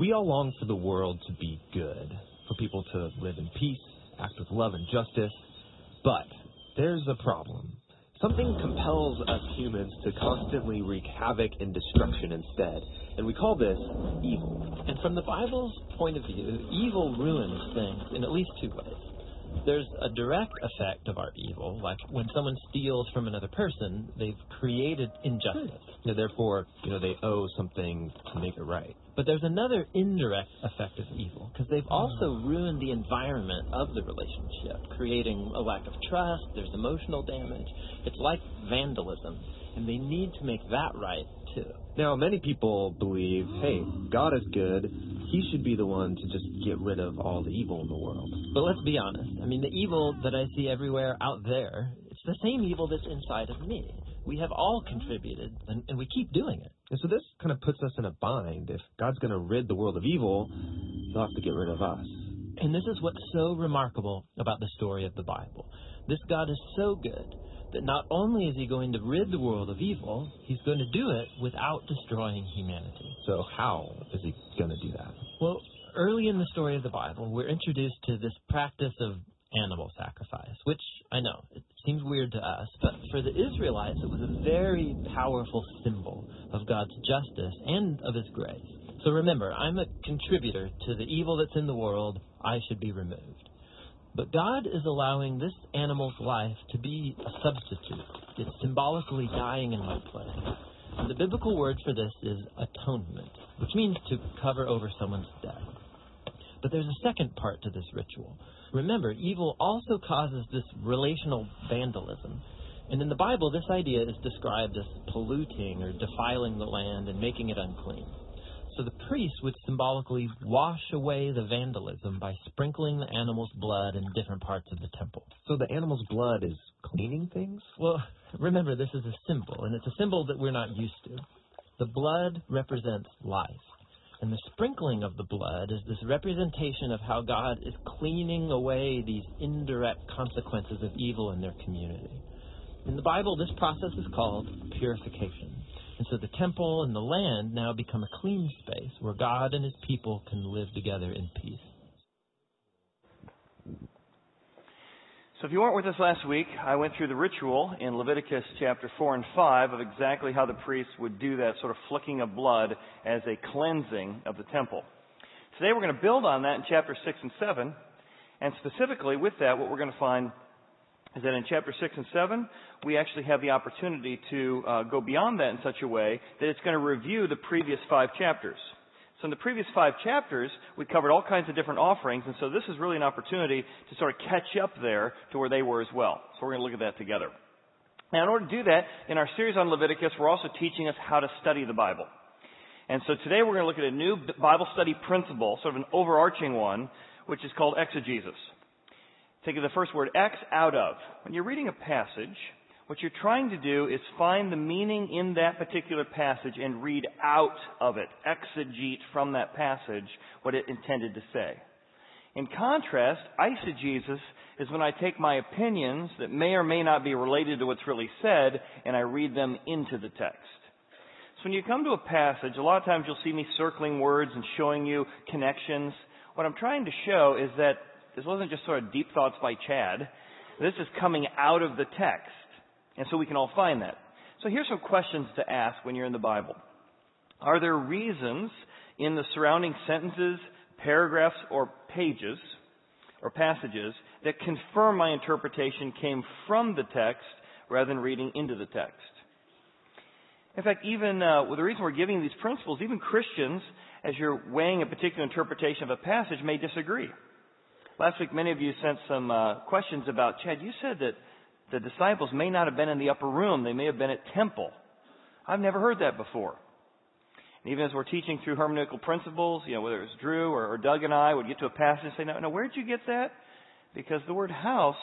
We all long for the world to be good, for people to live in peace, act with love and justice. But there's a problem. Something compels us humans to constantly wreak havoc and destruction instead, and we call this evil. And from the Bible's point of view, evil ruins things in at least two ways. There's a direct effect of our evil, like when someone steals from another person, they've created injustice. Hmm. And therefore, you know, they owe something to make it right. But there's another indirect effect of evil, because they've hmm. also ruined the environment of the relationship, creating a lack of trust, there's emotional damage. It's like vandalism, and they need to make that right, too. Now, many people believe, hey, God is good. He should be the one to just get rid of all the evil in the world. But let's be honest. I mean, the evil that I see everywhere out there, it's the same evil that's inside of me. We have all contributed, and, and we keep doing it. And so this kind of puts us in a bind. If God's going to rid the world of evil, he'll have to get rid of us. And this is what's so remarkable about the story of the Bible. This God is so good that not only is he going to rid the world of evil, he's going to do it without destroying humanity. So how is he going to do that? Well, early in the story of the Bible, we're introduced to this practice of animal sacrifice, which I know it seems weird to us, but for the Israelites, it was a very powerful symbol of God's justice and of His grace. So remember, I'm a contributor to the evil that's in the world. I should be removed. But God is allowing this animal's life to be a substitute. It's symbolically dying in my place. And the biblical word for this is atonement, which means to cover over someone's death. But there's a second part to this ritual. Remember, evil also causes this relational vandalism. And in the Bible, this idea is described as polluting or defiling the land and making it unclean. So the priest would symbolically wash away the vandalism by sprinkling the animal's blood in different parts of the temple. So the animal's blood is cleaning things? Well, remember, this is a symbol, and it's a symbol that we're not used to. The blood represents life. And the sprinkling of the blood is this representation of how God is cleaning away these indirect consequences of evil in their community. In the Bible, this process is called purification. So the temple and the land now become a clean space where God and his people can live together in peace. So if you weren't with us last week, I went through the ritual in Leviticus chapter 4 and 5 of exactly how the priests would do that sort of flicking of blood as a cleansing of the temple. Today we're going to build on that in chapter 6 and 7. And specifically with that, what we're going to find is that in chapter 6 and 7, we actually have the opportunity to uh, go beyond that in such a way that it's going to review the previous five chapters. So in the previous five chapters, we covered all kinds of different offerings, and so this is really an opportunity to sort of catch up there to where they were as well. So we're going to look at that together. Now, in order to do that, in our series on Leviticus, we're also teaching us how to study the Bible. And so today we're going to look at a new Bible study principle, sort of an overarching one, which is called exegesis. Take the first word, ex, out of. When you're reading a passage, what you're trying to do is find the meaning in that particular passage and read out of it, exegete from that passage what it intended to say. In contrast, eisegesis is when I take my opinions that may or may not be related to what's really said and I read them into the text. So when you come to a passage, a lot of times you'll see me circling words and showing you connections. What I'm trying to show is that this wasn't just sort of deep thoughts by Chad. This is coming out of the text. And so we can all find that. So here's some questions to ask when you're in the Bible. Are there reasons in the surrounding sentences, paragraphs, or pages, or passages that confirm my interpretation came from the text rather than reading into the text? In fact, even uh, well, the reason we're giving these principles, even Christians, as you're weighing a particular interpretation of a passage, may disagree. Last week, many of you sent some uh, questions about Chad. You said that the disciples may not have been in the upper room, they may have been at temple. I've never heard that before. And even as we're teaching through hermeneutical principles, you know, whether it's Drew or, or Doug and I would get to a passage and say, no, no, where'd you get that? Because the word house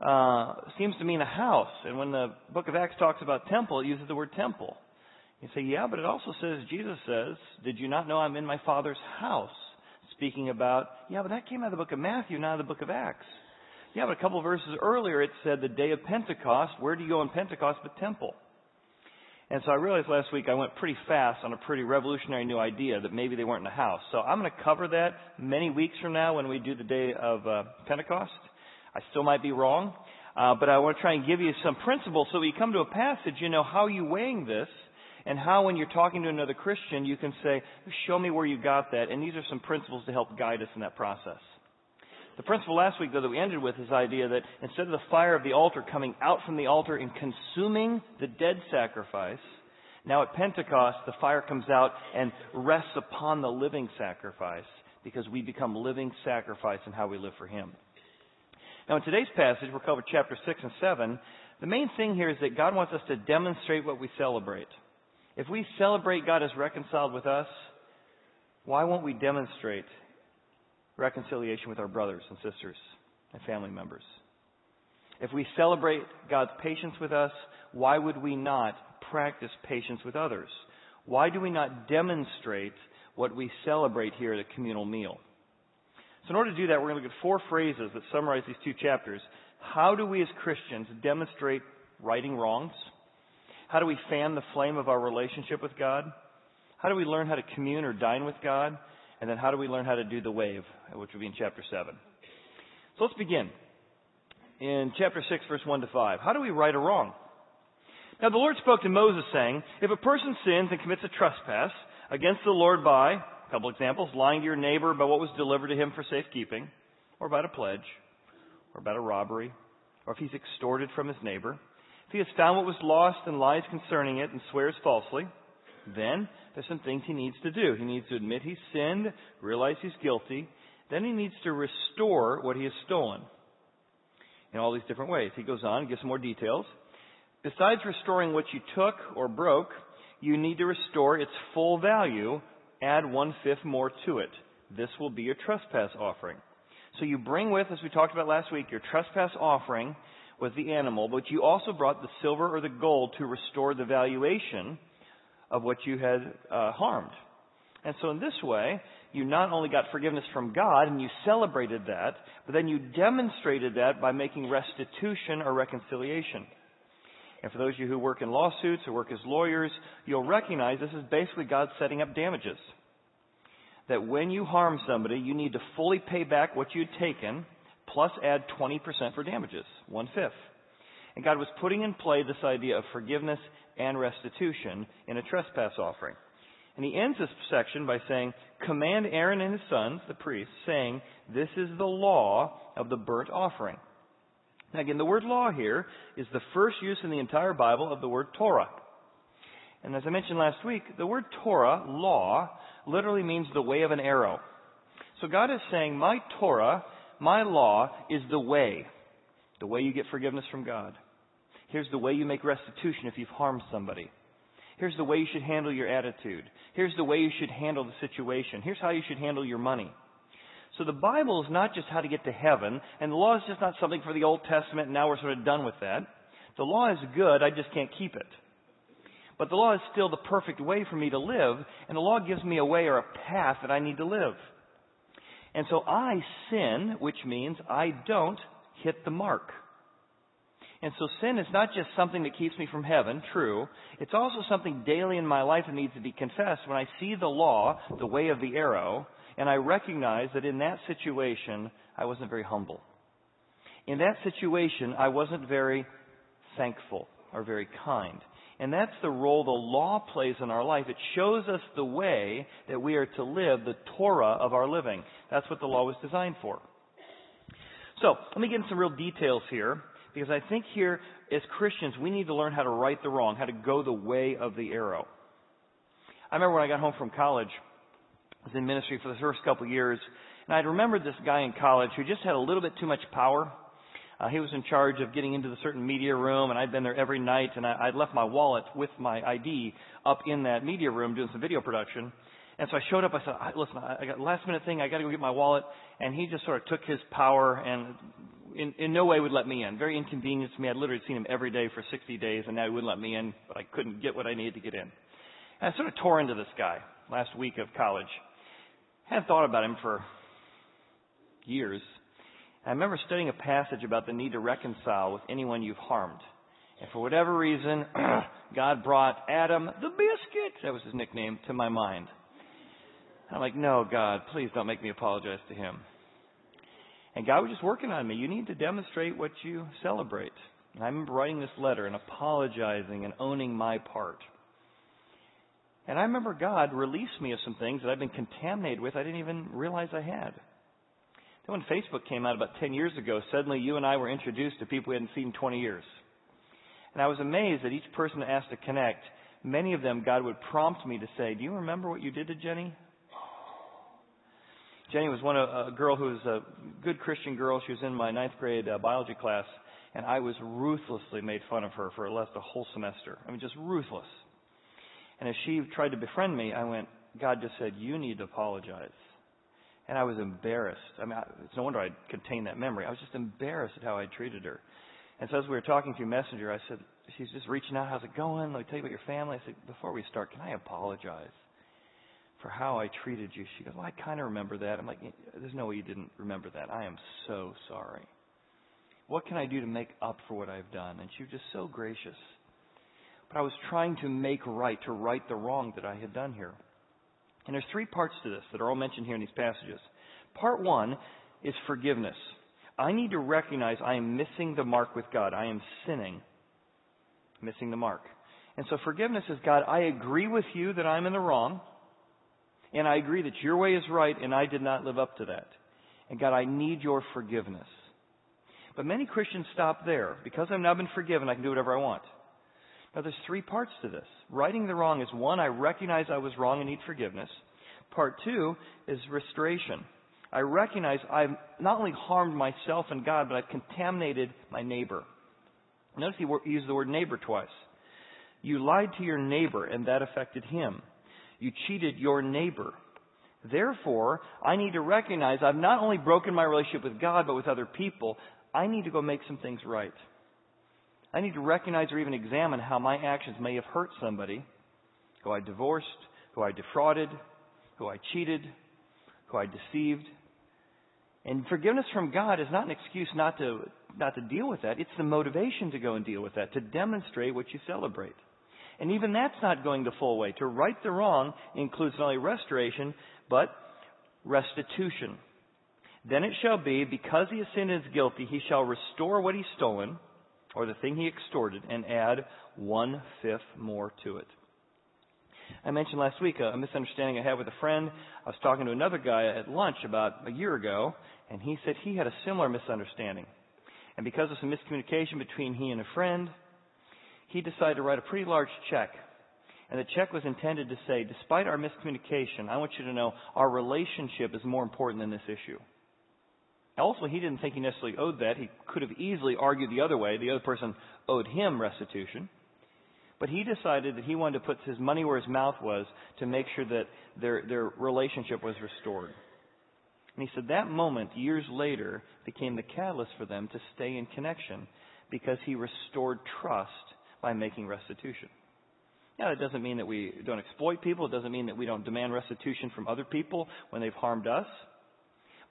uh, seems to mean a house. And when the book of Acts talks about temple, it uses the word temple. You say, yeah, but it also says, Jesus says, did you not know I'm in my Father's house? Speaking about, yeah, but that came out of the book of Matthew, not the book of Acts. Yeah, but a couple verses earlier it said the day of Pentecost. Where do you go on Pentecost but temple? And so I realized last week I went pretty fast on a pretty revolutionary new idea that maybe they weren't in the house. So I'm going to cover that many weeks from now when we do the day of uh, Pentecost. I still might be wrong, uh, but I want to try and give you some principles so when you come to a passage, you know how you weighing this and how when you're talking to another Christian, you can say, show me where you got that. And these are some principles to help guide us in that process. The principle last week, though, that we ended with is the idea that instead of the fire of the altar coming out from the altar and consuming the dead sacrifice, now at Pentecost, the fire comes out and rests upon the living sacrifice because we become living sacrifice in how we live for Him. Now, in today's passage, we'll cover chapter 6 and 7. The main thing here is that God wants us to demonstrate what we celebrate. If we celebrate God as reconciled with us, why won't we demonstrate reconciliation with our brothers and sisters and family members? If we celebrate God's patience with us, why would we not practice patience with others? Why do we not demonstrate what we celebrate here at a communal meal? So, in order to do that, we're going to look at four phrases that summarize these two chapters. How do we as Christians demonstrate righting wrongs? How do we fan the flame of our relationship with God? How do we learn how to commune or dine with God? And then how do we learn how to do the wave, which will be in chapter 7. So let's begin. In chapter 6, verse 1 to 5. How do we right a wrong? Now the Lord spoke to Moses saying, If a person sins and commits a trespass against the Lord by, a couple examples, lying to your neighbor about what was delivered to him for safekeeping, or about a pledge, or about a robbery, or if he's extorted from his neighbor, if he has found what was lost and lies concerning it and swears falsely, then there's some things he needs to do. He needs to admit he's sinned, realize he's guilty. Then he needs to restore what he has stolen in all these different ways. He goes on, gives some more details. Besides restoring what you took or broke, you need to restore its full value, add one fifth more to it. This will be your trespass offering. So you bring with, as we talked about last week, your trespass offering with the animal, but you also brought the silver or the gold to restore the valuation of what you had uh, harmed. And so in this way, you not only got forgiveness from God and you celebrated that, but then you demonstrated that by making restitution or reconciliation. And for those of you who work in lawsuits or work as lawyers, you'll recognize this is basically God setting up damages. That when you harm somebody, you need to fully pay back what you'd taken, plus add 20% for damages, one fifth. And God was putting in play this idea of forgiveness and restitution in a trespass offering. And he ends this section by saying, Command Aaron and his sons, the priests, saying, This is the law of the burnt offering. Now again, the word law here is the first use in the entire Bible of the word Torah. And as I mentioned last week, the word Torah, law, literally means the way of an arrow. So God is saying, My Torah, my law, is the way. The way you get forgiveness from God. Here's the way you make restitution if you've harmed somebody. Here's the way you should handle your attitude. Here's the way you should handle the situation. Here's how you should handle your money. So the Bible is not just how to get to heaven, and the law is just not something for the Old Testament, and now we're sort of done with that. The law is good, I just can't keep it. But the law is still the perfect way for me to live, and the law gives me a way or a path that I need to live. And so I sin, which means I don't hit the mark. And so sin is not just something that keeps me from heaven, true. It's also something daily in my life that needs to be confessed. When I see the law, the way of the arrow, and I recognize that in that situation, I wasn't very humble. In that situation, I wasn't very thankful or very kind. And that's the role the law plays in our life. It shows us the way that we are to live, the Torah of our living. That's what the law was designed for. So, let me get into some real details here because I think here, as Christians, we need to learn how to right the wrong, how to go the way of the arrow. I remember when I got home from college, I was in ministry for the first couple of years, and I remembered this guy in college who just had a little bit too much power. Uh, he was in charge of getting into the certain media room, and I'd been there every night, and I, I'd left my wallet with my ID up in that media room doing some video production. And so I showed up. I said, "Listen, I got last minute thing. I got to go get my wallet." And he just sort of took his power and in, in no way would let me in. Very inconvenient to me. I'd literally seen him every day for 60 days, and now he wouldn't let me in, but I couldn't get what I needed to get in. And I sort of tore into this guy last week of college. Hadn't thought about him for years. I remember studying a passage about the need to reconcile with anyone you've harmed. And for whatever reason, God brought Adam the biscuit, that was his nickname, to my mind. I'm like, no, God, please don't make me apologize to him. And God was just working on me. You need to demonstrate what you celebrate. And I remember writing this letter and apologizing and owning my part. And I remember God released me of some things that I've been contaminated with I didn't even realize I had. Then when Facebook came out about 10 years ago, suddenly you and I were introduced to people we hadn't seen in 20 years. And I was amazed that each person asked to connect, many of them God would prompt me to say, Do you remember what you did to Jenny? Jenny was one a girl who was a good Christian girl. She was in my ninth grade uh, biology class, and I was ruthlessly made fun of her for least a whole semester. I mean, just ruthless. And as she tried to befriend me, I went, God just said, You need to apologize. And I was embarrassed. I mean, I, it's no wonder I contained that memory. I was just embarrassed at how I treated her. And so as we were talking through Messenger, I said, She's just reaching out. How's it going? Let me tell you about your family. I said, Before we start, can I apologize for how I treated you? She goes, Well, I kind of remember that. I'm like, There's no way you didn't remember that. I am so sorry. What can I do to make up for what I've done? And she was just so gracious. But I was trying to make right, to right the wrong that I had done here. And there's three parts to this that are all mentioned here in these passages. Part one is forgiveness. I need to recognize I am missing the mark with God. I am sinning, missing the mark. And so forgiveness is God, I agree with you that I'm in the wrong, and I agree that your way is right, and I did not live up to that. And God, I need your forgiveness. But many Christians stop there. Because I've now been forgiven, I can do whatever I want. Now, there's three parts to this. Righting the wrong is one, I recognize I was wrong and need forgiveness. Part two is restoration. I recognize I've not only harmed myself and God, but I've contaminated my neighbor. Notice he used the word neighbor twice. You lied to your neighbor, and that affected him. You cheated your neighbor. Therefore, I need to recognize I've not only broken my relationship with God, but with other people. I need to go make some things right. I need to recognize or even examine how my actions may have hurt somebody who I divorced, who I defrauded, who I cheated, who I deceived. And forgiveness from God is not an excuse not to, not to deal with that. It's the motivation to go and deal with that, to demonstrate what you celebrate. And even that's not going the full way. To right the wrong includes not only restoration, but restitution. Then it shall be, because he has sinned and is guilty, he shall restore what he's stolen or the thing he extorted, and add one fifth more to it. I mentioned last week a, misunderstanding I had with a friend. I was talking to another guy at lunch about a year ago, and he said he had a similar misunderstanding. And because of some miscommunication between he and a friend, he decided to write a pretty large check. And the check was intended to say, despite our miscommunication, I want you to know our relationship is more important than this issue. Also, he didn't think he necessarily owed that. He could have easily argued the other way. The other person owed him restitution. But he decided that he wanted to put his money where his mouth was to make sure that their, their relationship was restored. And he said that moment, years later, became the catalyst for them to stay in connection because he restored trust by making restitution. Now, that doesn't mean that we don't exploit people. It doesn't mean that we don't demand restitution from other people when they've harmed us.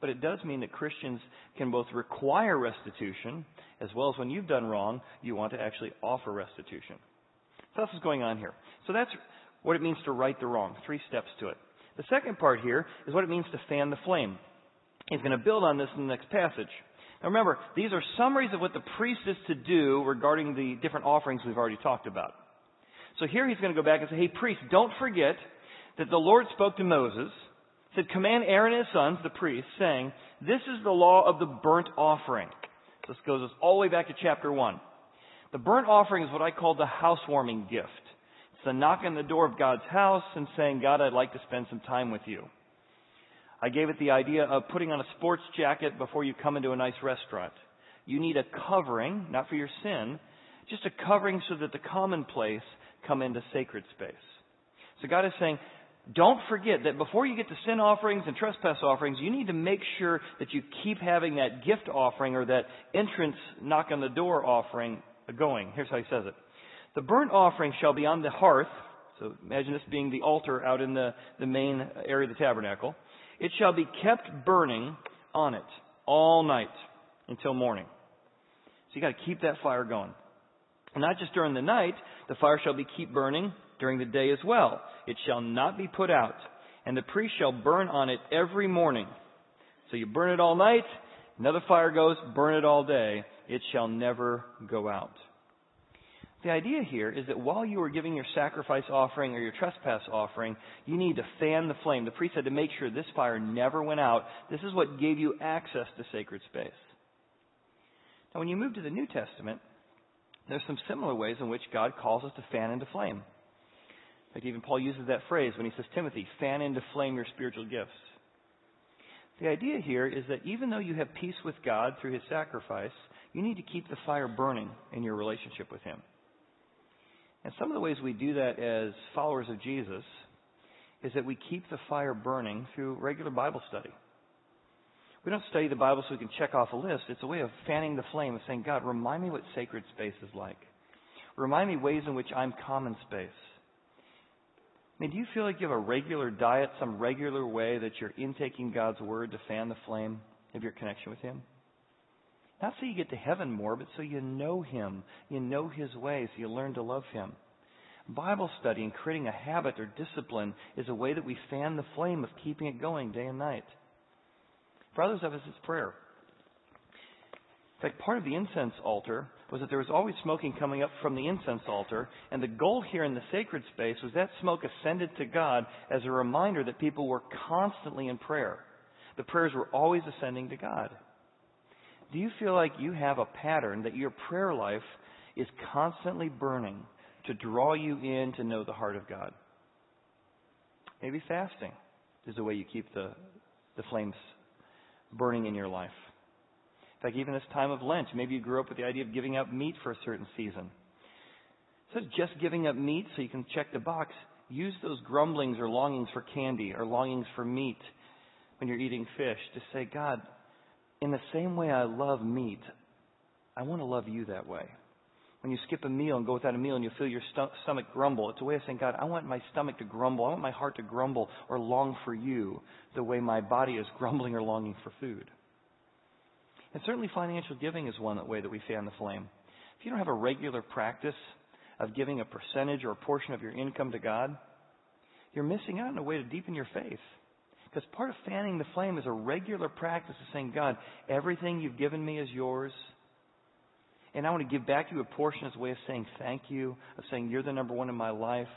But it does mean that Christians can both require restitution, as well as when you've done wrong, you want to actually offer restitution. So that's what's going on here. So that's what it means to right the wrong. Three steps to it. The second part here is what it means to fan the flame. He's going to build on this in the next passage. Now remember, these are summaries of what the priest is to do regarding the different offerings we've already talked about. So here he's going to go back and say, hey, priest, don't forget that the Lord spoke to Moses said, Command Aaron and his sons, the priests, saying, This is the law of the burnt offering. This goes us all the way back to chapter 1. The burnt offering is what I call the housewarming gift. It's the knock on the door of God's house and saying, God, I'd like to spend some time with you. I gave it the idea of putting on a sports jacket before you come into a nice restaurant. You need a covering, not for your sin, just a covering so that the commonplace come into sacred space. So God is saying, don't forget that before you get to sin offerings and trespass offerings, you need to make sure that you keep having that gift offering or that entrance knock on the door offering going. Here's how he says it. The burnt offering shall be on the hearth. So imagine this being the altar out in the, the main area of the tabernacle. It shall be kept burning on it all night until morning. So you got to keep that fire going. Not just during the night, the fire shall be keep burning during the day as well. It shall not be put out, and the priest shall burn on it every morning. So you burn it all night, another fire goes, burn it all day. It shall never go out. The idea here is that while you are giving your sacrifice offering or your trespass offering, you need to fan the flame. The priest had to make sure this fire never went out. This is what gave you access to sacred space. Now, when you move to the New Testament, there's some similar ways in which God calls us to fan into flame. Fact, even Paul uses that phrase when he says, Timothy, fan into flame your spiritual gifts. The idea here is that even though you have peace with God through his sacrifice, you need to keep the fire burning in your relationship with him. And some of the ways we do that as followers of Jesus is that we keep the fire burning through regular Bible study. We don't study the Bible so we can check off a list. It's a way of fanning the flame of saying, God, remind me what sacred space is like. Remind me ways in which I'm common space. I mean, do you feel like you have a regular diet, some regular way that you're intaking God's Word to fan the flame of your connection with Him? Not so you get to heaven more, but so you know Him. You know His ways. You learn to love Him. Bible study and creating a habit or discipline is a way that we fan the flame of keeping it going day and night. For others of us, it's prayer. In fact, part of the incense altar was that there was always smoking coming up from the incense altar, and the goal here in the sacred space was that smoke ascended to God as a reminder that people were constantly in prayer. The prayers were always ascending to God. Do you feel like you have a pattern that your prayer life is constantly burning to draw you in to know the heart of God? Maybe fasting is the way you keep the, the flames burning in your life. Fact, even this time of Lent, maybe you grew up with the idea of giving up meat for a certain season. Of just giving up meat so you can check the box, use those grumblings or longings for candy or longings for meat when you're eating fish to say, God, in the same way I love meat, I want to love you that way. When you skip a meal and go without a meal and you feel your st- stomach grumble, it's a way of saying, God, I want my stomach to grumble. I want my heart to grumble or long for you the way my body is grumbling or longing for food. And certainly financial giving is one way that we fan the flame. If you don't have a regular practice of giving a percentage or a portion of your income to God, you're missing out on a way to deepen your faith. Because part of fanning the flame is a regular practice of saying, God, everything you've given me is yours. And I want to give back to you a portion as a way of saying thank you, of saying you're the number one in my life,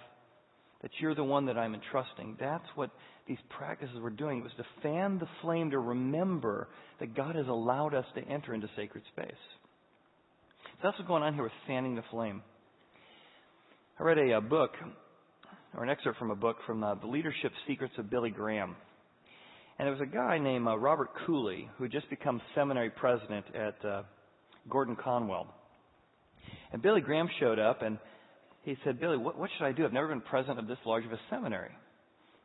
that you're the one that I'm entrusting. That's what these practices were doing. It was to fan the flame to remember that God has allowed us to enter into sacred space. So that's what's going on here with fanning the flame. I read a, a book, or an excerpt from a book from uh, The Leadership Secrets of Billy Graham. And there was a guy named uh, Robert Cooley who had just become seminary president at uh, Gordon Conwell. And Billy Graham showed up and he said, Billy, what, what should I do? I've never been president of this large of a seminary.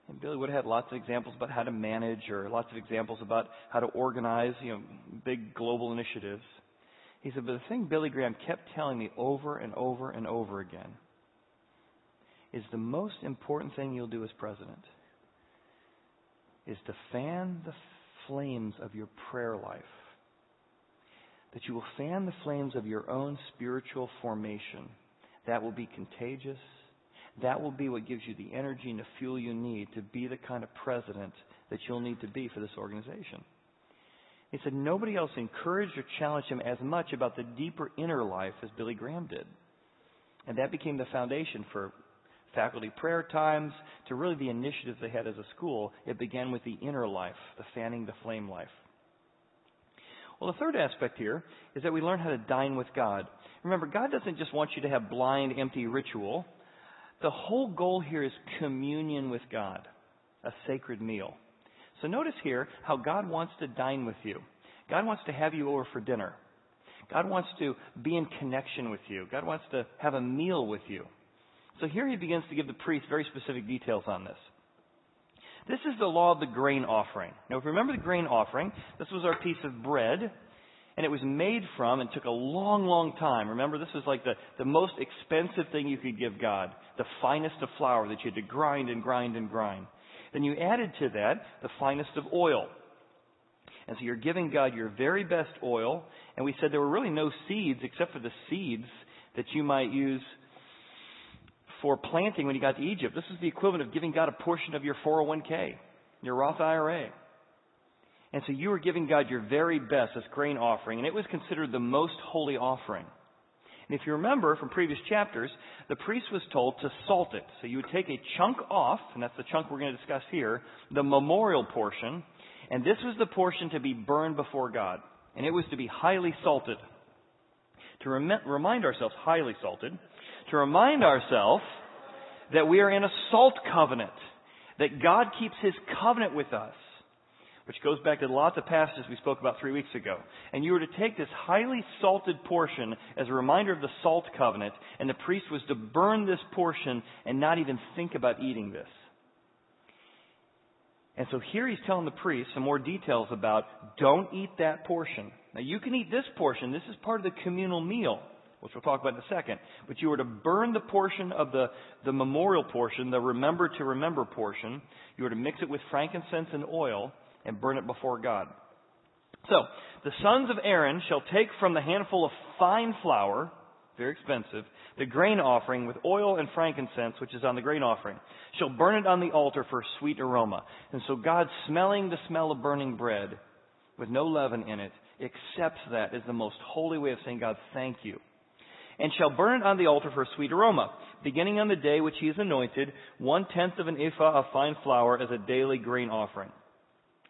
And Billy would have had lots of examples about how to manage or lots of examples about how to organize, you know, big global initiatives. He said, but the thing Billy Graham kept telling me over and over and over again is the most important thing you'll do as president is to fan the flames of your prayer life. That you will fan the flames of your own spiritual formation. That will be contagious. That will be what gives you the energy and the fuel you need to be the kind of president that you'll need to be for this organization. He said nobody else encouraged or challenged him as much about the deeper inner life as Billy Graham did. And that became the foundation for faculty prayer times to really the initiatives they had as a school. It began with the inner life, the fanning the flame life. Well, the third aspect here is that we learn how to dine with God. Remember, God doesn't just want you to have blind, empty ritual. The whole goal here is communion with God, a sacred meal. So notice here how God wants to dine with you. God wants to have you over for dinner. God wants to be in connection with you. God wants to have a meal with you. So here he begins to give the priest very specific details on this. This is the law of the grain offering. Now, if you remember the grain offering, this was our piece of bread, and it was made from and took a long, long time. Remember, this was like the, the most expensive thing you could give God, the finest of flour that you had to grind and grind and grind. Then you added to that the finest of oil. And so you're giving God your very best oil, and we said there were really no seeds except for the seeds that you might use for planting when you got to Egypt. This is the equivalent of giving God a portion of your 401k, your Roth IRA. And so you were giving God your very best as grain offering, and it was considered the most holy offering. And if you remember from previous chapters, the priest was told to salt it. So you would take a chunk off, and that's the chunk we're going to discuss here, the memorial portion, and this was the portion to be burned before God. And it was to be highly salted. To rem- remind ourselves, highly salted, to remind ourselves that we are in a salt covenant, that God keeps his covenant with us which goes back to lots of passages we spoke about three weeks ago. And you were to take this highly salted portion as a reminder of the salt covenant, and the priest was to burn this portion and not even think about eating this. And so here he's telling the priest some more details about don't eat that portion. Now you can eat this portion. This is part of the communal meal, which we'll talk about in a second. But you were to burn the portion of the, the memorial portion, the remember to remember portion. You were to mix it with frankincense and oil and burn it before God. So, the sons of Aaron shall take from the handful of fine flour, very expensive, the grain offering with oil and frankincense, which is on the grain offering, shall burn it on the altar for a sweet aroma. And so God, smelling the smell of burning bread with no leaven in it, accepts that as the most holy way of saying, God, thank you. And shall burn it on the altar for a sweet aroma, beginning on the day which he is anointed, one tenth of an ephah of fine flour as a daily grain offering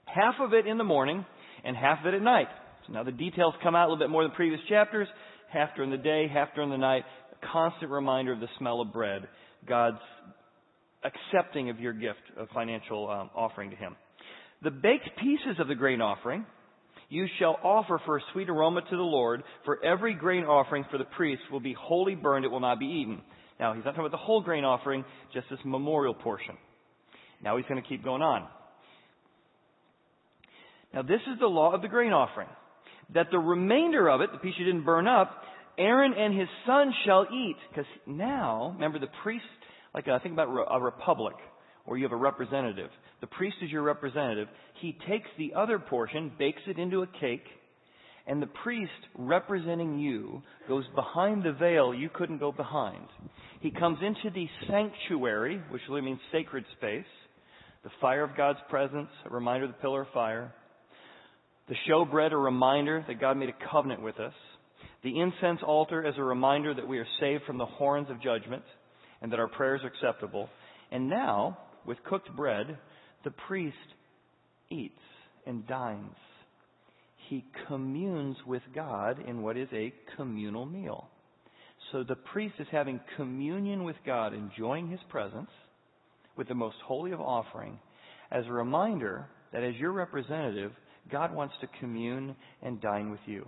half of it in the morning and half of it at night. So now the details come out a little bit more than previous chapters. Half during the day, half during the night. A constant reminder of the smell of bread. God's accepting of your gift of financial um, offering to Him. The baked pieces of the grain offering you shall offer for a sweet aroma to the Lord. For every grain offering for the priest will be wholly burned; it will not be eaten. Now he's not talking about the whole grain offering, just this memorial portion. Now he's going to keep going on. Now, this is the law of the grain offering that the remainder of it, the piece you didn't burn up, Aaron and his son shall eat. Because now, remember, the priest, like I uh, think about a republic, or you have a representative. The priest is your representative. He takes the other portion, bakes it into a cake, and the priest, representing you, goes behind the veil you couldn't go behind. He comes into the sanctuary, which really means sacred space, the fire of God's presence, a reminder of the pillar of fire. The showbread, a reminder that God made a covenant with us. The incense altar as a reminder that we are saved from the horns of judgment and that our prayers are acceptable. And now, with cooked bread, the priest eats and dines. He communes with God in what is a communal meal. So the priest is having communion with God, enjoying his presence with the most holy of offering, as a reminder that as your representative, God wants to commune and dine with you.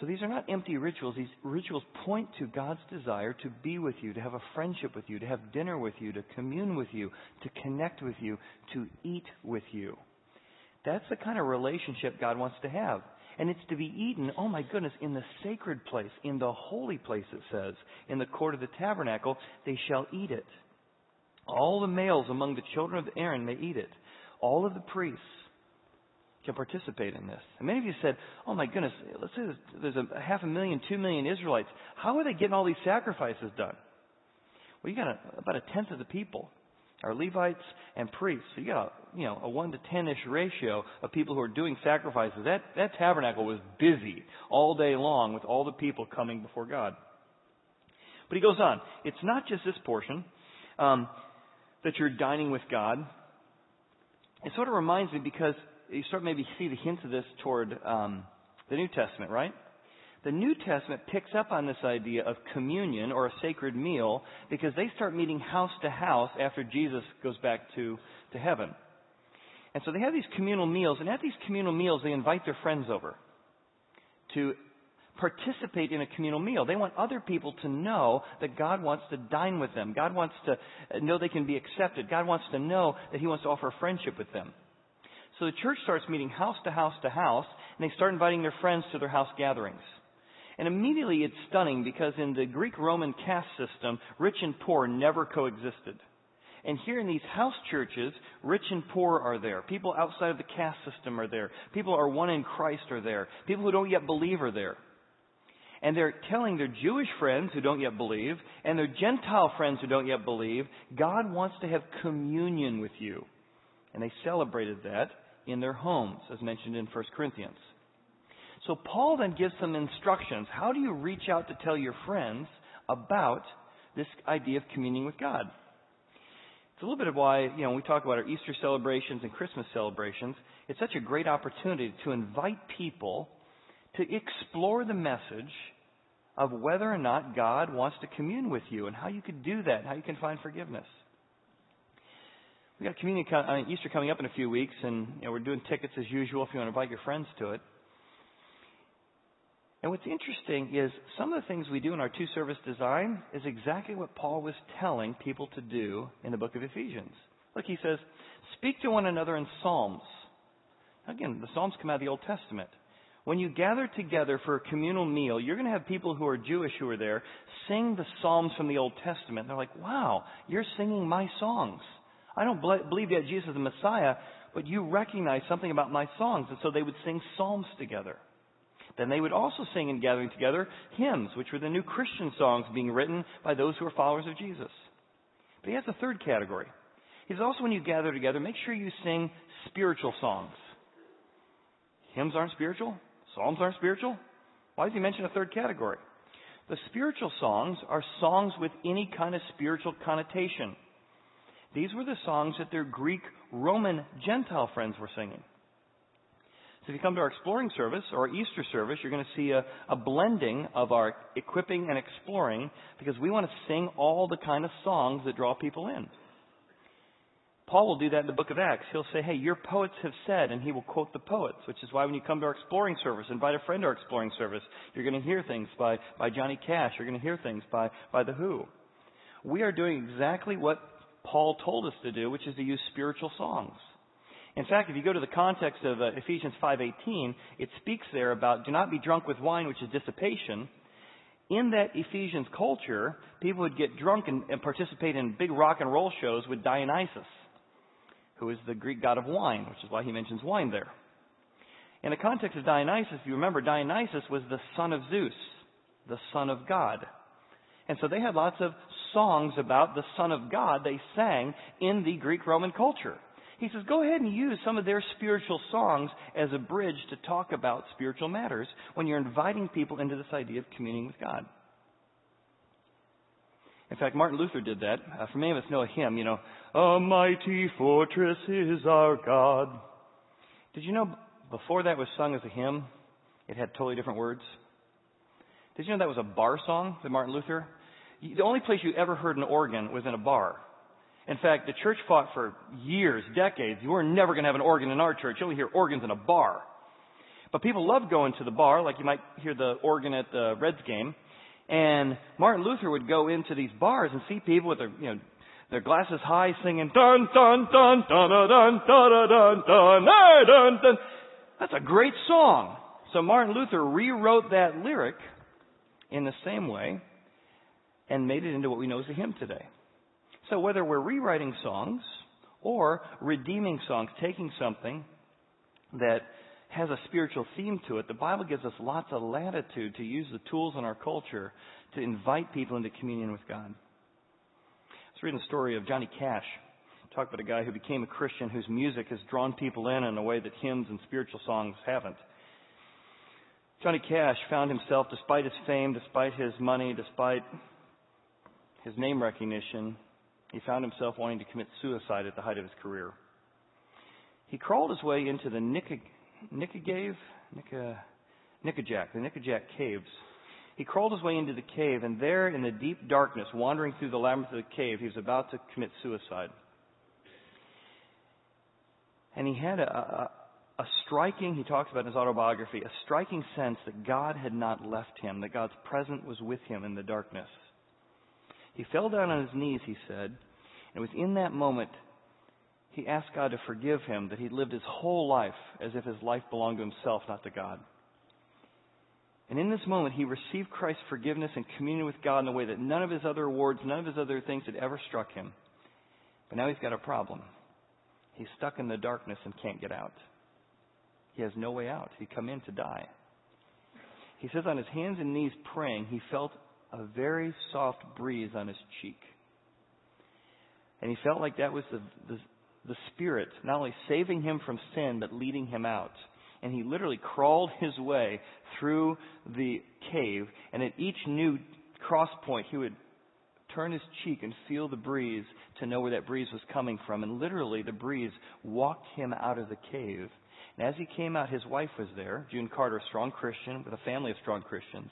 So these are not empty rituals. These rituals point to God's desire to be with you, to have a friendship with you, to have dinner with you, to commune with you, to connect with you, to eat with you. That's the kind of relationship God wants to have. And it's to be eaten, oh my goodness, in the sacred place, in the holy place, it says. In the court of the tabernacle, they shall eat it. All the males among the children of Aaron may eat it. All of the priests can participate in this. And many of you said, oh my goodness, let's say there's, a half a million, two million Israelites. How are they getting all these sacrifices done? Well, you got a, about a tenth of the people are Levites and priests. So you got a, you know, a one to ten-ish ratio of people who are doing sacrifices. That, that tabernacle was busy all day long with all the people coming before God. But he goes on. It's not just this portion um, that you're dining with God. It sort of reminds me because you start maybe see the hints of this toward um, the New Testament, right? The New Testament picks up on this idea of communion or a sacred meal because they start meeting house to house after Jesus goes back to, to heaven. And so they have these communal meals, and at these communal meals, they invite their friends over to participate in a communal meal. They want other people to know that God wants to dine with them. God wants to know they can be accepted. God wants to know that He wants to offer friendship with them. So the church starts meeting house to house to house, and they start inviting their friends to their house gatherings. And immediately it's stunning because in the Greek Roman caste system, rich and poor never coexisted. And here in these house churches, rich and poor are there. People outside of the caste system are there. People who are one in Christ are there. People who don't yet believe are there. And they're telling their Jewish friends who don't yet believe and their Gentile friends who don't yet believe, God wants to have communion with you. And they celebrated that in their homes, as mentioned in 1 Corinthians. So Paul then gives some instructions. How do you reach out to tell your friends about this idea of communing with God? It's a little bit of why, you know, when we talk about our Easter celebrations and Christmas celebrations, it's such a great opportunity to invite people to explore the message of whether or not God wants to commune with you and how you could do that, and how you can find forgiveness. We got communion uh, Easter coming up in a few weeks, and you know, we're doing tickets as usual if you want to invite your friends to it. And what's interesting is some of the things we do in our two service design is exactly what Paul was telling people to do in the book of Ephesians. Look, he says, speak to one another in psalms. Again, the psalms come out of the Old Testament. When you gather together for a communal meal, you're going to have people who are Jewish who are there sing the Psalms from the Old Testament. They're like, wow, you're singing my songs. I don't believe yet Jesus is the Messiah, but you recognize something about my songs. And so they would sing Psalms together. Then they would also sing in gathering together hymns, which were the new Christian songs being written by those who are followers of Jesus. But he has a third category. He says also when you gather together, make sure you sing spiritual songs. Hymns aren't spiritual. Psalms aren't spiritual? Why does he mention a third category? The spiritual songs are songs with any kind of spiritual connotation. These were the songs that their Greek, Roman, Gentile friends were singing. So if you come to our exploring service or our Easter service, you're going to see a, a blending of our equipping and exploring because we want to sing all the kind of songs that draw people in. Paul will do that in the book of Acts. He'll say, hey, your poets have said, and he will quote the poets, which is why when you come to our exploring service, invite a friend to our exploring service, you're going to hear things by, by Johnny Cash. You're going to hear things by, by The Who. We are doing exactly what Paul told us to do, which is to use spiritual songs. In fact, if you go to the context of uh, Ephesians 5:18, it speaks there about do not be drunk with wine, which is dissipation. In that Ephesians culture, people would get drunk and, and participate in big rock and roll shows with Dionysus who is the Greek god of wine, which is why he mentions wine there. In the context of Dionysus, if you remember, Dionysus was the son of Zeus, the son of God. And so they had lots of songs about the son of God they sang in the Greek Roman culture. He says, go ahead and use some of their spiritual songs as a bridge to talk about spiritual matters when you're inviting people into this idea of communing with God. In fact, Martin Luther did that. Uh, for many of us know a hymn, you know, A mighty fortress is our God. Did you know before that was sung as a hymn, it had totally different words? Did you know that was a bar song that Martin Luther? The only place you ever heard an organ was in a bar. In fact, the church fought for years, decades. You were never going to have an organ in our church. You only hear organs in a bar. But people loved going to the bar, like you might hear the organ at the Reds game. And Martin Luther would go into these bars and see people with their, you know, their glasses high singing dun dun dun dun dun dun dun dun dun dun dun. That's a great song. So Martin Luther rewrote that lyric in the same way and made it into what we know as a hymn today. So whether we're rewriting songs or redeeming songs, taking something that has a spiritual theme to it, the Bible gives us lots of latitude to use the tools in our culture to invite people into communion with God. I was reading the story of Johnny Cash. Talk about a guy who became a Christian whose music has drawn people in in a way that hymns and spiritual songs haven't. Johnny Cash found himself, despite his fame, despite his money, despite his name recognition, he found himself wanting to commit suicide at the height of his career. He crawled his way into the Nick- Nickagave, Nika, Nickajack, the Nickajack caves. He crawled his way into the cave, and there in the deep darkness, wandering through the labyrinth of the cave, he was about to commit suicide. And he had a, a, a striking, he talks about in his autobiography, a striking sense that God had not left him, that God's presence was with him in the darkness. He fell down on his knees, he said, and it was in that moment he asked God to forgive him that he lived his whole life as if his life belonged to himself, not to God. And in this moment, he received Christ's forgiveness and communion with God in a way that none of his other awards, none of his other things had ever struck him. But now he's got a problem. He's stuck in the darkness and can't get out. He has no way out. He come in to die. he says on his hands and knees praying, he felt a very soft breeze on his cheek. And he felt like that was the, the, the Spirit not only saving him from sin, but leading him out. And he literally crawled his way through the cave, and at each new cross point, he would turn his cheek and feel the breeze to know where that breeze was coming from. And literally, the breeze walked him out of the cave. And as he came out, his wife was there, June Carter, a strong Christian with a family of strong Christians,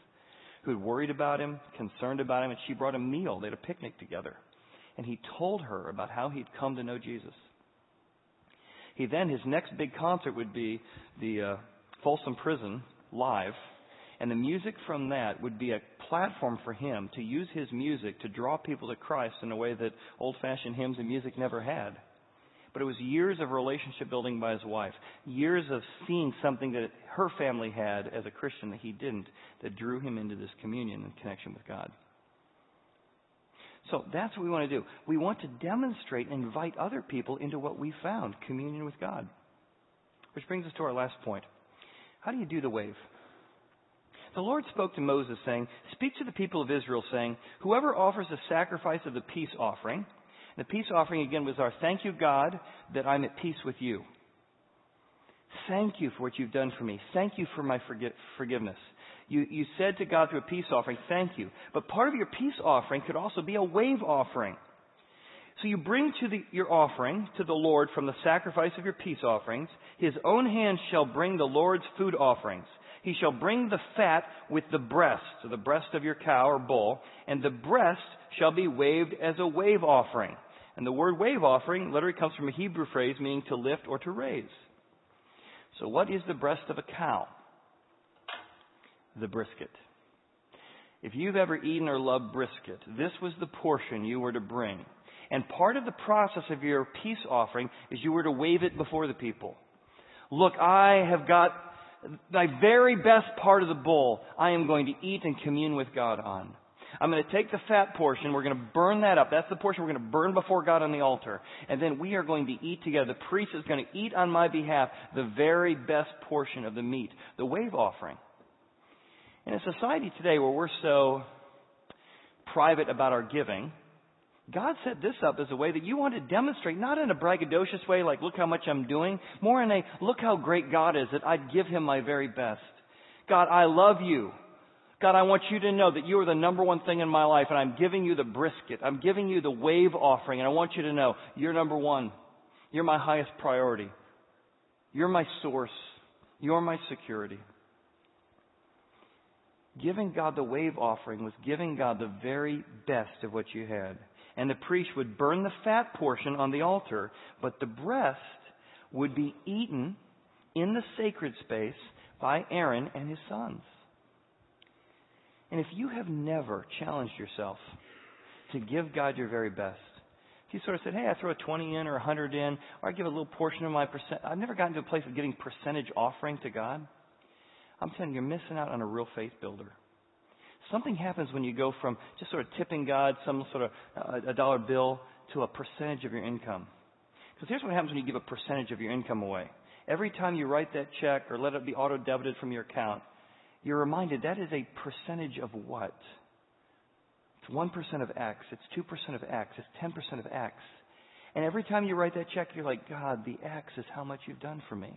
who had worried about him, concerned about him, and she brought a meal. They had a picnic together. And he told her about how he'd come to know Jesus. He then, his next big concert would be the uh, Folsom Prison live, and the music from that would be a platform for him to use his music to draw people to Christ in a way that old fashioned hymns and music never had. But it was years of relationship building by his wife, years of seeing something that her family had as a Christian that he didn't, that drew him into this communion and connection with God. So that's what we want to do. We want to demonstrate and invite other people into what we found communion with God. Which brings us to our last point. How do you do the wave? The Lord spoke to Moses, saying, Speak to the people of Israel, saying, Whoever offers a sacrifice of the peace offering, the peace offering again was our thank you, God, that I'm at peace with you. Thank you for what you've done for me. Thank you for my forgi- forgiveness. You, you said to God through a peace offering, thank you. But part of your peace offering could also be a wave offering. So you bring to the, your offering to the Lord from the sacrifice of your peace offerings. His own hand shall bring the Lord's food offerings. He shall bring the fat with the breast, so the breast of your cow or bull, and the breast shall be waved as a wave offering. And the word wave offering literally comes from a Hebrew phrase meaning to lift or to raise. So what is the breast of a cow? the brisket. If you've ever eaten or loved brisket, this was the portion you were to bring. And part of the process of your peace offering is you were to wave it before the people. Look, I have got my very best part of the bull I am going to eat and commune with God on. I'm going to take the fat portion. We're going to burn that up. That's the portion we're going to burn before God on the altar. And then we are going to eat together. The priest is going to eat on my behalf the very best portion of the meat, the wave offering. In a society today where we're so private about our giving, God set this up as a way that you want to demonstrate, not in a braggadocious way, like, look how much I'm doing, more in a, look how great God is that I'd give him my very best. God, I love you. God, I want you to know that you are the number one thing in my life, and I'm giving you the brisket. I'm giving you the wave offering, and I want you to know you're number one. You're my highest priority. You're my source. You're my security. Giving God the wave offering was giving God the very best of what you had. And the priest would burn the fat portion on the altar, but the breast would be eaten in the sacred space by Aaron and his sons. And if you have never challenged yourself to give God your very best, if you sort of said, hey, I throw a 20 in or a 100 in, or I give a little portion of my percent, I've never gotten to a place of giving percentage offering to God. I'm telling you, you're missing out on a real faith builder. Something happens when you go from just sort of tipping God some sort of uh, a dollar bill to a percentage of your income. Because here's what happens when you give a percentage of your income away. Every time you write that check or let it be auto debited from your account, you're reminded that is a percentage of what? It's 1% of X, it's 2% of X, it's 10% of X. And every time you write that check, you're like, God, the X is how much you've done for me.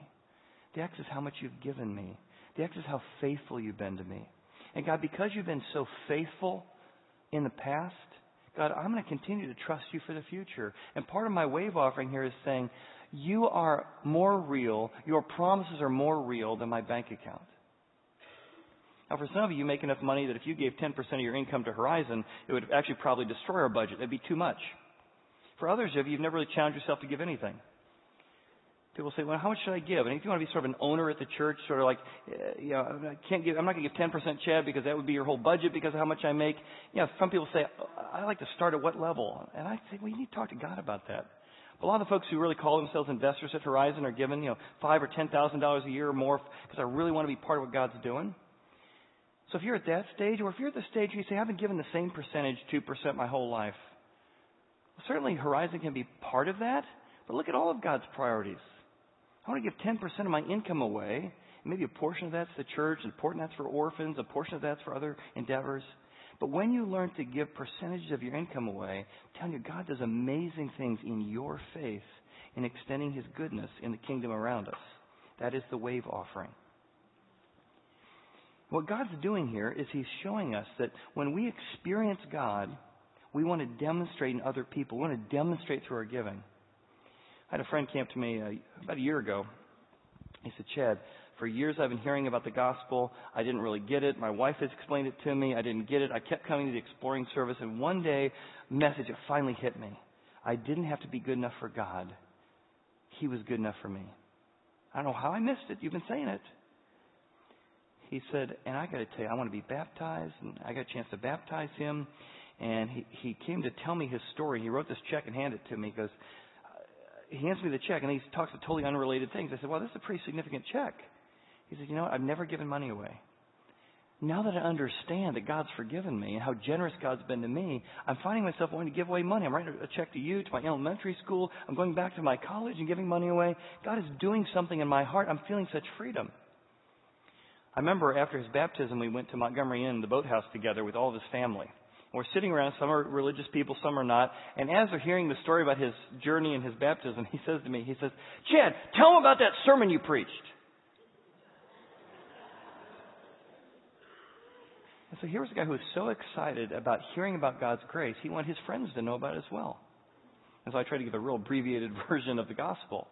The X is how much you've given me. The X is how faithful you've been to me. And God, because you've been so faithful in the past, God, I'm going to continue to trust you for the future. And part of my wave offering here is saying, you are more real, your promises are more real than my bank account. Now, for some of you, you make enough money that if you gave 10% of your income to Horizon, it would actually probably destroy our budget. It'd be too much. For others of you, you've never really challenged yourself to give anything. People say, well, how much should I give? And if you want to be sort of an owner at the church, sort of like, uh, you know, I can't give, I'm not going to give 10% Chad because that would be your whole budget because of how much I make. You know, some people say, I like to start at what level? And I say, well, you need to talk to God about that. A lot of the folks who really call themselves investors at Horizon are given, you know, five or ten thousand dollars a year or more because I really want to be part of what God's doing. So if you're at that stage, or if you're at the stage where you say, I've been given the same percentage, two percent, my whole life, well, certainly Horizon can be part of that. But look at all of God's priorities. I want to give 10% of my income away Maybe a portion of that's the church, a portion of that's for orphans, a portion of that's for other endeavors. But when you learn to give percentages of your income away, I'm telling you, God does amazing things in your faith in extending His goodness in the kingdom around us. That is the wave offering. What God's doing here is He's showing us that when we experience God, we want to demonstrate in other people. We want to demonstrate through our giving. I had a friend came up to me uh, about a year ago. He said, Chad, for years I've been hearing about the gospel. I didn't really get it. My wife has explained it to me. I didn't get it. I kept coming to the exploring service, and one day, message it finally hit me. I didn't have to be good enough for God. He was good enough for me. I don't know how I missed it. You've been saying it. He said, and I got to tell you, I want to be baptized, and I got a chance to baptize him. And he, he came to tell me his story. He wrote this check and handed it to me because uh, he hands me the check and he talks about totally unrelated things. I said, well, this is a pretty significant check. He said, you know what? I've never given money away. Now that I understand that God's forgiven me and how generous God's been to me, I'm finding myself wanting to give away money. I'm writing a check to you, to my elementary school. I'm going back to my college and giving money away. God is doing something in my heart. I'm feeling such freedom. I remember after his baptism, we went to Montgomery Inn, the boathouse together with all of his family. We're sitting around, some are religious people, some are not. And as they're hearing the story about his journey and his baptism, he says to me, he says, Chad, tell them about that sermon you preached. And so here was a guy who was so excited about hearing about God's grace, he wanted his friends to know about it as well. And so I tried to give a real abbreviated version of the gospel.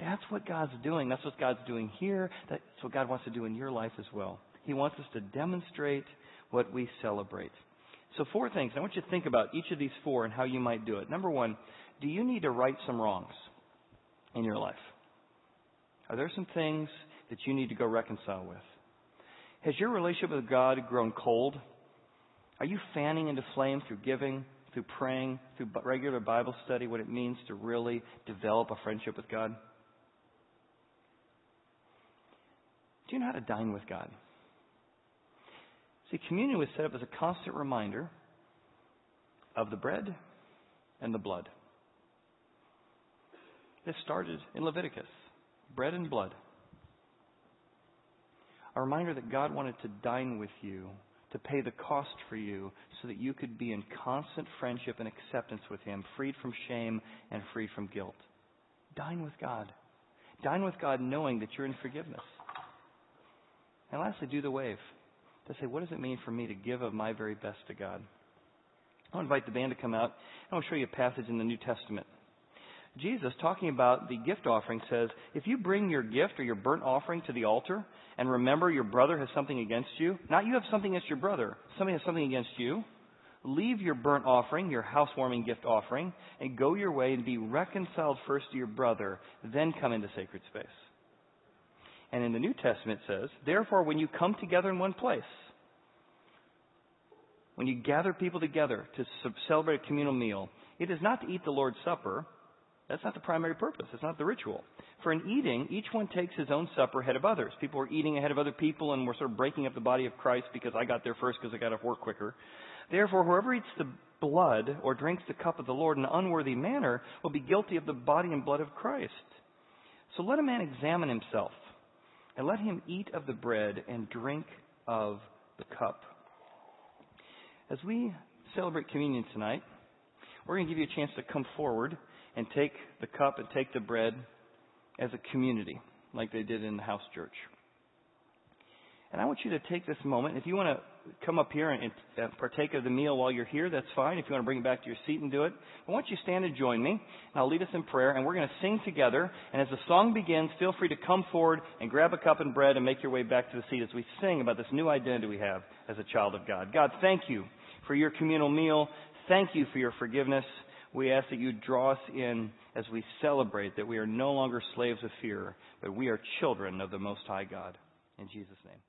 That's what God's doing. That's what God's doing here. That's what God wants to do in your life as well. He wants us to demonstrate what we celebrate. So, four things. I want you to think about each of these four and how you might do it. Number one, do you need to right some wrongs in your life? Are there some things that you need to go reconcile with? Has your relationship with God grown cold? Are you fanning into flame through giving, through praying, through regular Bible study, what it means to really develop a friendship with God? Do you know how to dine with God? See, communion was set up as a constant reminder of the bread and the blood. This started in Leviticus bread and blood. A reminder that God wanted to dine with you, to pay the cost for you, so that you could be in constant friendship and acceptance with Him, freed from shame and freed from guilt. Dine with God. Dine with God knowing that you're in forgiveness. And lastly, do the wave. To say, what does it mean for me to give of my very best to God? I'll invite the band to come out. and I'll show you a passage in the New Testament. Jesus, talking about the gift offering, says, If you bring your gift or your burnt offering to the altar and remember your brother has something against you, not you have something against your brother, somebody has something against you, leave your burnt offering, your housewarming gift offering, and go your way and be reconciled first to your brother, then come into sacred space. And in the New Testament it says, Therefore, when you come together in one place, when you gather people together to celebrate a communal meal, it is not to eat the Lord's Supper that's not the primary purpose. It's not the ritual. For in eating, each one takes his own supper ahead of others. People are eating ahead of other people, and we're sort of breaking up the body of Christ because I got there first because I got off work quicker. Therefore, whoever eats the blood or drinks the cup of the Lord in an unworthy manner will be guilty of the body and blood of Christ. So let a man examine himself, and let him eat of the bread and drink of the cup. As we celebrate communion tonight, we're going to give you a chance to come forward and take the cup and take the bread as a community, like they did in the house church. And I want you to take this moment. If you want to come up here and partake of the meal while you're here, that's fine. If you want to bring it back to your seat and do it, I want you to stand and join me. And I'll lead us in prayer, and we're going to sing together. And as the song begins, feel free to come forward and grab a cup and bread and make your way back to the seat as we sing about this new identity we have as a child of God. God, thank you for your communal meal. Thank you for your forgiveness. We ask that you draw us in as we celebrate that we are no longer slaves of fear, but we are children of the Most High God. In Jesus' name.